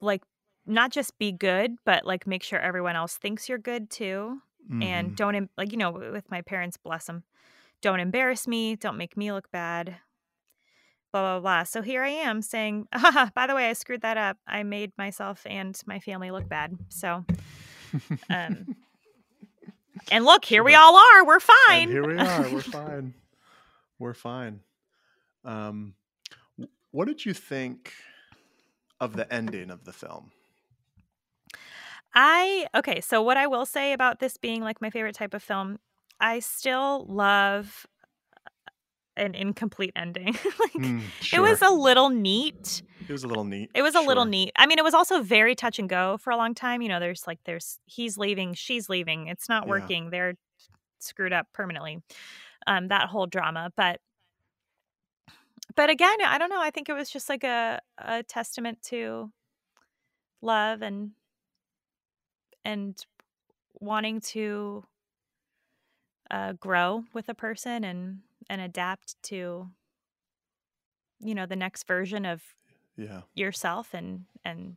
like not just be good, but like make sure everyone else thinks you're good too and mhm. don't em- like you know with my parents bless them. Don't embarrass me, don't make me look bad. Blah blah blah. So here I am saying, "Ah, by the way, I screwed that up. I made myself and my family look bad." So um and look, here we all are. We're fine. And here we are. We're fine. We're fine. Um, what did you think of the ending of the film? I okay, so what I will say about this being like my favorite type of film, I still love an incomplete ending. like Mm, it was a little neat. It was a little neat. It was a little neat. I mean, it was also very touch and go for a long time. You know, there's like there's he's leaving, she's leaving. It's not Yeah. working. They're screwed up permanently. Um that whole drama, but but again, I don't know. I think it was just like a a testament to love and and wanting to uh, grow with a person and and adapt to you know the next version of Yeah. yourself and and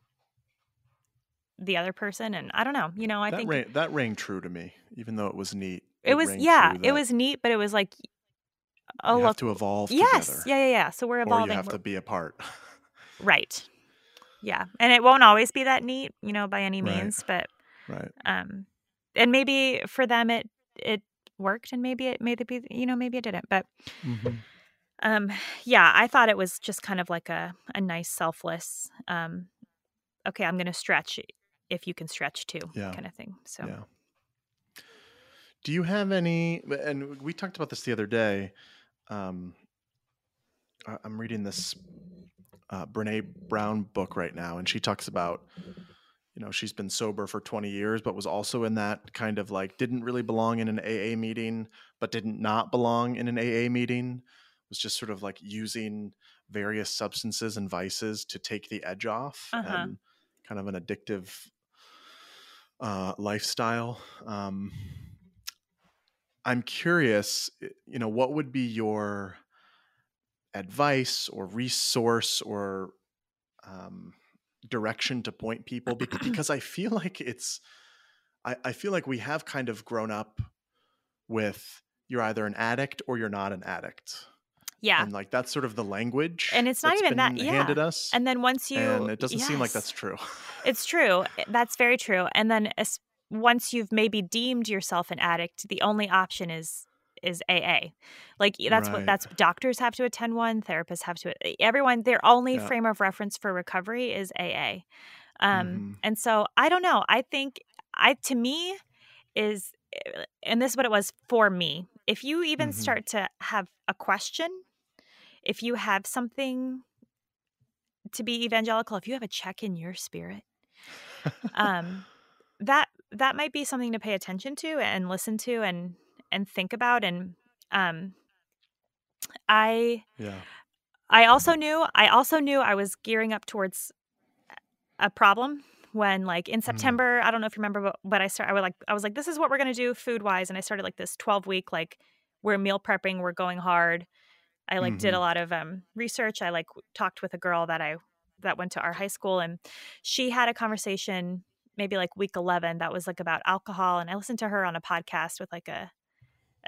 the other person and i don't know you know i that think rang, that rang true to me, even though it was neat. it was yeah it was neat but it was like oh you have to evolve yes together, yeah yeah yeah so we're or evolving you have We're- to be apart. right yeah and it won't always be that neat you know by any Right. means but Right. Um, and maybe for them it it worked, and maybe it maybe you know maybe it didn't. But Mhm. um, yeah, I thought it was just kind of like a a nice selfless. Um, okay, I'm going to stretch if you can stretch too, Yeah. kind of thing. So Yeah. Do you have any? And we talked about this the other day. Um, I'm reading this uh, Brene Brown book right now, and she talks about, you know, she's been sober for 20 years, but was also in that kind of like didn't really belong in an AA meeting, but didn't not belong in an AA meeting. Was just sort of like using various substances and vices to take the edge off, Uh-huh. and kind of an addictive uh, lifestyle. Um, I'm curious, you know, what would be your advice or resource or um, direction to point people? Bec- Because I feel like it's, I, I feel like we have kind of grown up with you're either an addict or you're not an addict. yeah, And like that's sort of the language. And it's not even that- yeah. handed us. and then once you and it doesn't seem like that's true. It's true. That's very true. And then as, once you've maybe deemed yourself an addict, the only option is is AA. Like that's what that's doctors have to attend one, therapists have to everyone their only Yeah. frame of reference for recovery is AA. Um Mhm. and so I don't know. I think I to me is eh, and this is what it was for me. If you even Mhm. start to have a question, if you have something to be evangelical, if you have a check in your spirit, um that that might be something to pay attention to and listen to and and think about and um i yeah. i also knew i also knew i was gearing up towards a problem when like in september i don't know if you remember but, but i start i was like i was like this is what we're going to do food wise and i started like this 12 week like we're meal prepping we're going hard i like did a Mhm. lot of um research i like talked with a girl that i that went to our high school and she had a conversation maybe like week 11 that was like about alcohol and i listened to her on a podcast with like a,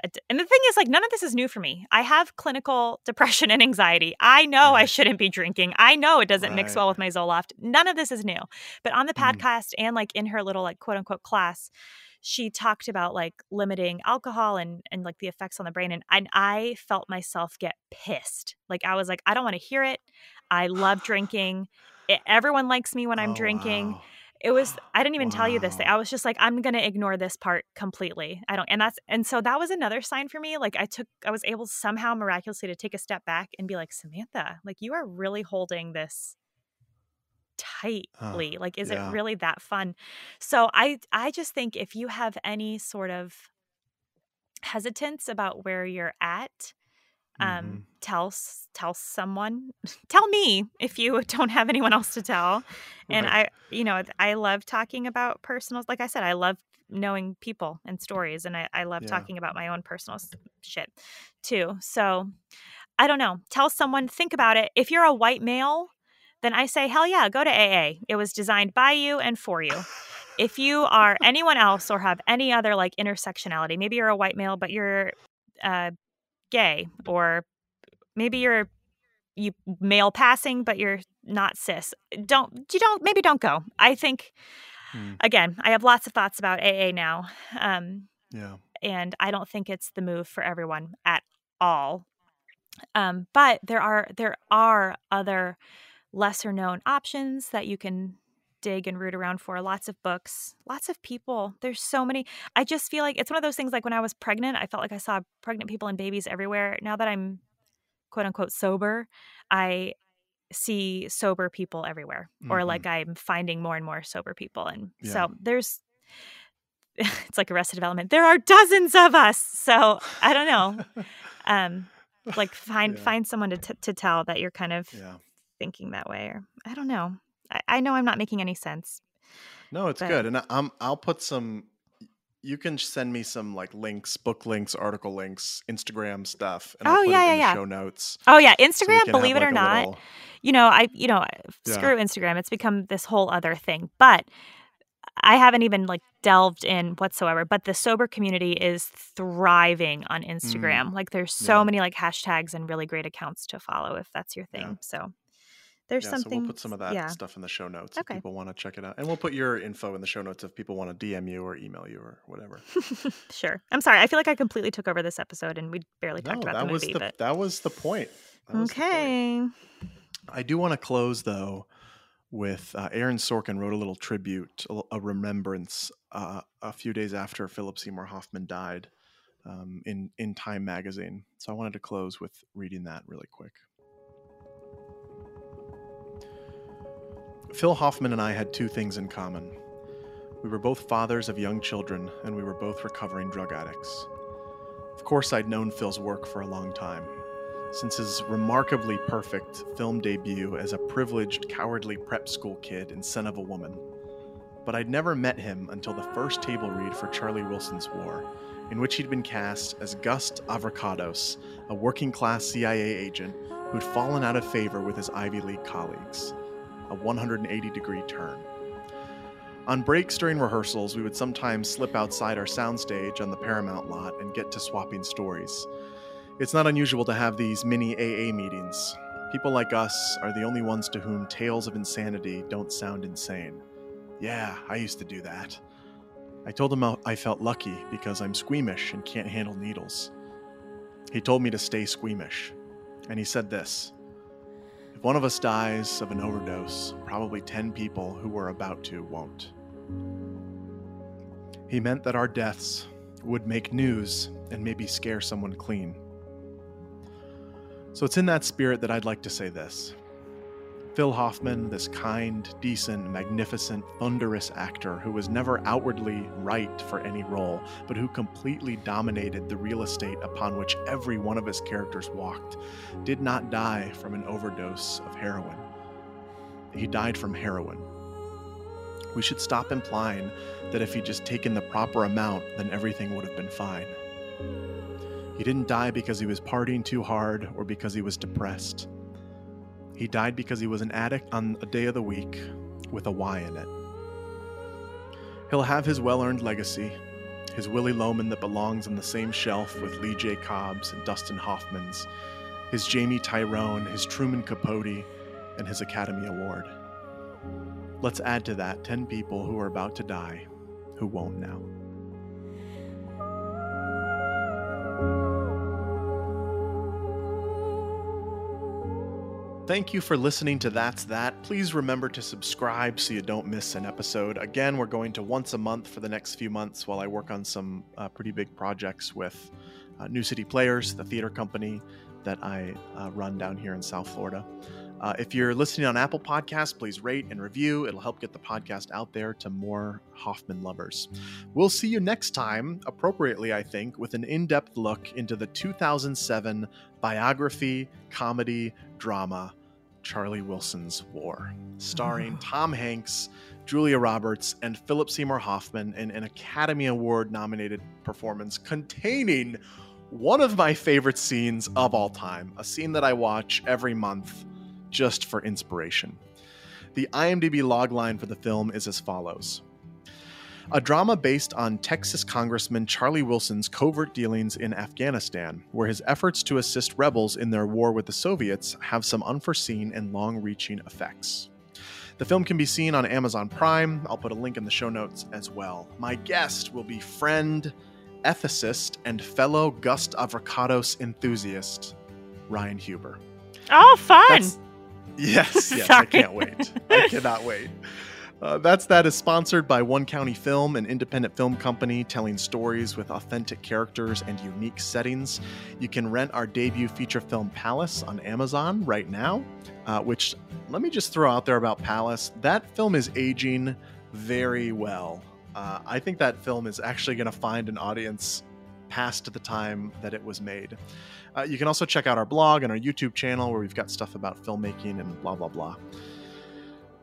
and the thing is like none of this is new for me. I have clinical depression and anxiety. I know i shouldn't be drinking. I know it doesn't mix well with my zoloft. None of this is new. But on the Mm. podcast and like in her little like quote unquote class she talked about like limiting alcohol and and like the effects on the brain and, and i felt myself get pissed. Like i was like i don't want to hear it. I love drinking. It, everyone likes me when i'm Oh, drinking. wow. It was i didn't even tell you this Wow. i was just like i'm gonna ignore this part completely. I don't and that's and so that was another sign for me like i took i was able somehow miraculously to take a step back and be like samantha like you are really holding this tightly. Like is yeah. it really that fun? So i i just think if you have any sort of hesitance about where you're at um Mhm. tell tell someone tell me if you don't have anyone else to tell and Right. i you know i love talking about personal like i said i love knowing people and stories and i, I love Yeah. talking about my own personal shit too so i don't know tell someone think about it if you're a white male then i say hell yeah go to aa it was designed by you and for you if you are anyone else or have any other like intersectionality maybe you're a white male but you're uh, gay or maybe you're you male passing but you're not cis don't you don't maybe don't go i think Hmm. again i have lots of thoughts about aa now um, Yeah. and i don't think it's the move for everyone at all um, but there are there are other lesser known options that you can dig and root around for lots of books lots of people there's so many i just feel like it's one of those things like when i was pregnant i felt like i saw pregnant people and babies everywhere now that i'm quote unquote sober i see sober people everywhere or Mhm. like i'm finding more and more sober people and Yeah. so there's it's like arrested development there are dozens of us so i don't know um like find Yeah. find someone to, t- to tell that you're kind of Yeah. thinking that way or i don't know I, I know i'm not making any sense No, it's But- good, and I- I'm I'll put some. You can send me some like links, book links, article links, Instagram stuff, and I'll Oh, put yeah, yeah, yeah. show notes. oh yeah so instagram have, believe it or not little- you know i you know Yeah. screw instagram it's become this whole other thing but i haven't even like delved in whatsoever but the sober community is thriving on instagram like there's so Mm. Yeah. many like hashtags and really great accounts to follow if that's your thing Yeah. so There's yeah, something. So we'll put some of that yeah. stuff in the show notes Okay. if people want to check it out, and we'll put your info in the show notes if people want to DM you or email you or whatever. sure. I'm sorry. I feel like I completely took over this episode and we barely no, talked about that the was movie. the but that was the point. That was the point. okay. I do want to close though with uh, Aaron Sorkin wrote a little tribute, a, a remembrance, uh, a few days after Philip Seymour Hoffman died um, in in Time magazine. So I wanted to close with reading that really quick. Phil Hoffman and I had two things in common. We were both fathers of young children, and we were both recovering drug addicts. Of course, I'd known Phil's work for a long time since his remarkably perfect film debut as a privileged, cowardly prep school kid in Scent of a Woman. But I'd never met him until the first table read for Charlie Wilson's War, in which he'd been cast as Gust Avrakotos, a working class CIA agent who'd fallen out of favor with his Ivy League colleagues. A 180 degree turn. On breaks during rehearsals, we would sometimes slip outside our soundstage on the Paramount lot and get to swapping stories. It's not unusual to have these mini AA meetings. People like us are the only ones to whom tales of insanity don't sound insane. Yeah, I used to do that. I told him I felt lucky because I'm squeamish and can't handle needles. He told me to stay squeamish. And he said this one of us dies of an overdose, probably 10 people who were about to won't. He meant that our deaths would make news and maybe scare someone clean. So it's in that spirit that I'd like to say this. Phil Hoffman, this kind, decent, magnificent, thunderous actor who was never outwardly right for any role, but who completely dominated the real estate upon which every one of his characters walked, did not die from an overdose of heroin. He died from heroin. We should stop implying that if he'd just taken the proper amount, then everything would have been fine. He didn't die because he was partying too hard or because he was depressed. He died because he was an addict on a day of the week with a Y in it. He'll have his well earned legacy, his Willy Loman that belongs on the same shelf with Lee J. Cobb's and Dustin Hoffman's, his Jamie Tyrone, his Truman Capote, and his Academy Award. Let's add to that 10 people who are about to die who won't now. Thank you for listening to That's That. Please remember to subscribe so you don't miss an episode. Again, we're going to once a month for the next few months while I work on some uh, pretty big projects with uh, New City Players, the theater company that I uh, run down here in South Florida. Uh, if you're listening on Apple Podcasts, please rate and review. It'll help get the podcast out there to more Hoffman lovers. We'll see you next time, appropriately, I think, with an in depth look into the 2007 biography, comedy, drama, Charlie Wilson's War, starring Tom Hanks, Julia Roberts, and Philip Seymour Hoffman in an Academy Award nominated performance containing one of my favorite scenes of all time, a scene that I watch every month just for inspiration. The IMDb logline for the film is as follows a drama based on Texas Congressman Charlie Wilson's covert dealings in Afghanistan, where his efforts to assist rebels in their war with the Soviets have some unforeseen and long reaching effects. The film can be seen on Amazon Prime. I'll put a link in the show notes as well. My guest will be friend, ethicist, and fellow Gust Avrakotos enthusiast, Ryan Huber. Oh, fun! That's- Yes, yes, I can't wait. I cannot wait. Uh, That's That is sponsored by One County Film, an independent film company telling stories with authentic characters and unique settings. You can rent our debut feature film Palace on Amazon right now, uh, which let me just throw out there about Palace. That film is aging very well. Uh, I think that film is actually going to find an audience past the time that it was made. Uh, you can also check out our blog and our YouTube channel where we've got stuff about filmmaking and blah, blah, blah.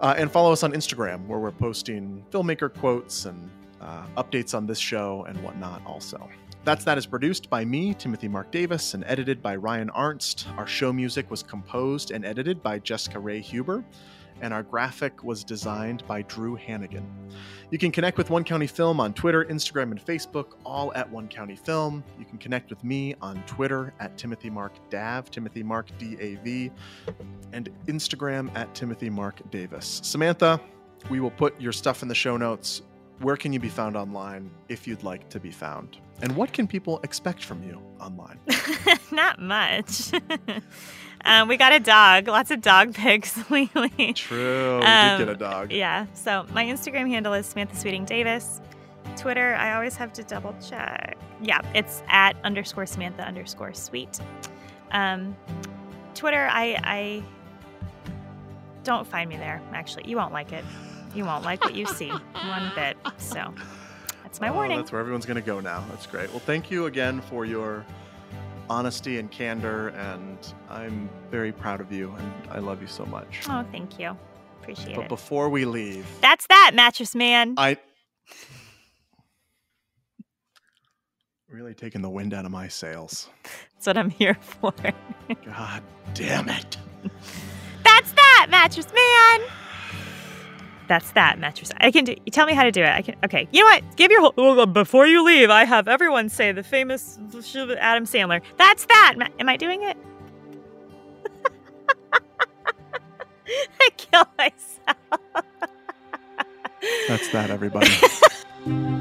Uh, and follow us on Instagram where we're posting filmmaker quotes and uh, updates on this show and whatnot also. That's That is produced by me, Timothy Mark Davis, and edited by Ryan Arnst. Our show music was composed and edited by Jessica Ray Huber. And our graphic was designed by Drew Hannigan. You can connect with One County Film on Twitter, Instagram, and Facebook, all at One County Film. You can connect with me on Twitter at Timothy Mark Dav, Timothy Mark D A V, and Instagram at Timothy Mark Davis. Samantha, we will put your stuff in the show notes. Where can you be found online if you'd like to be found? And what can people expect from you online? Not much. um, we got a dog. Lots of dog pics lately. True, we Um, did get a dog. Yeah. So my Instagram handle is Samantha Sweeting Davis. Twitter, I always have to double check. Yeah, it's at underscore Samantha underscore sweet. Um, Twitter, I, I don't find me there. Actually, you won't like it. You won't like what you see one bit. So that's my Oh, warning. That's where everyone's going to go now. That's great. Well, thank you again for your honesty and candor, and I'm very proud of you, and I love you so much. Oh, thank you. Appreciate But it. But before we leave, That's that, mattress man. I really taking the wind out of my sails. That's what I'm here for. God damn it! That's that, mattress man. That's that, mattress. I can do. You tell me how to do it. I can. Okay. You know what? Give your whole. Before you leave, I have everyone say the famous Adam Sandler. That's that. Am I doing it? I kill myself. That's that, everybody.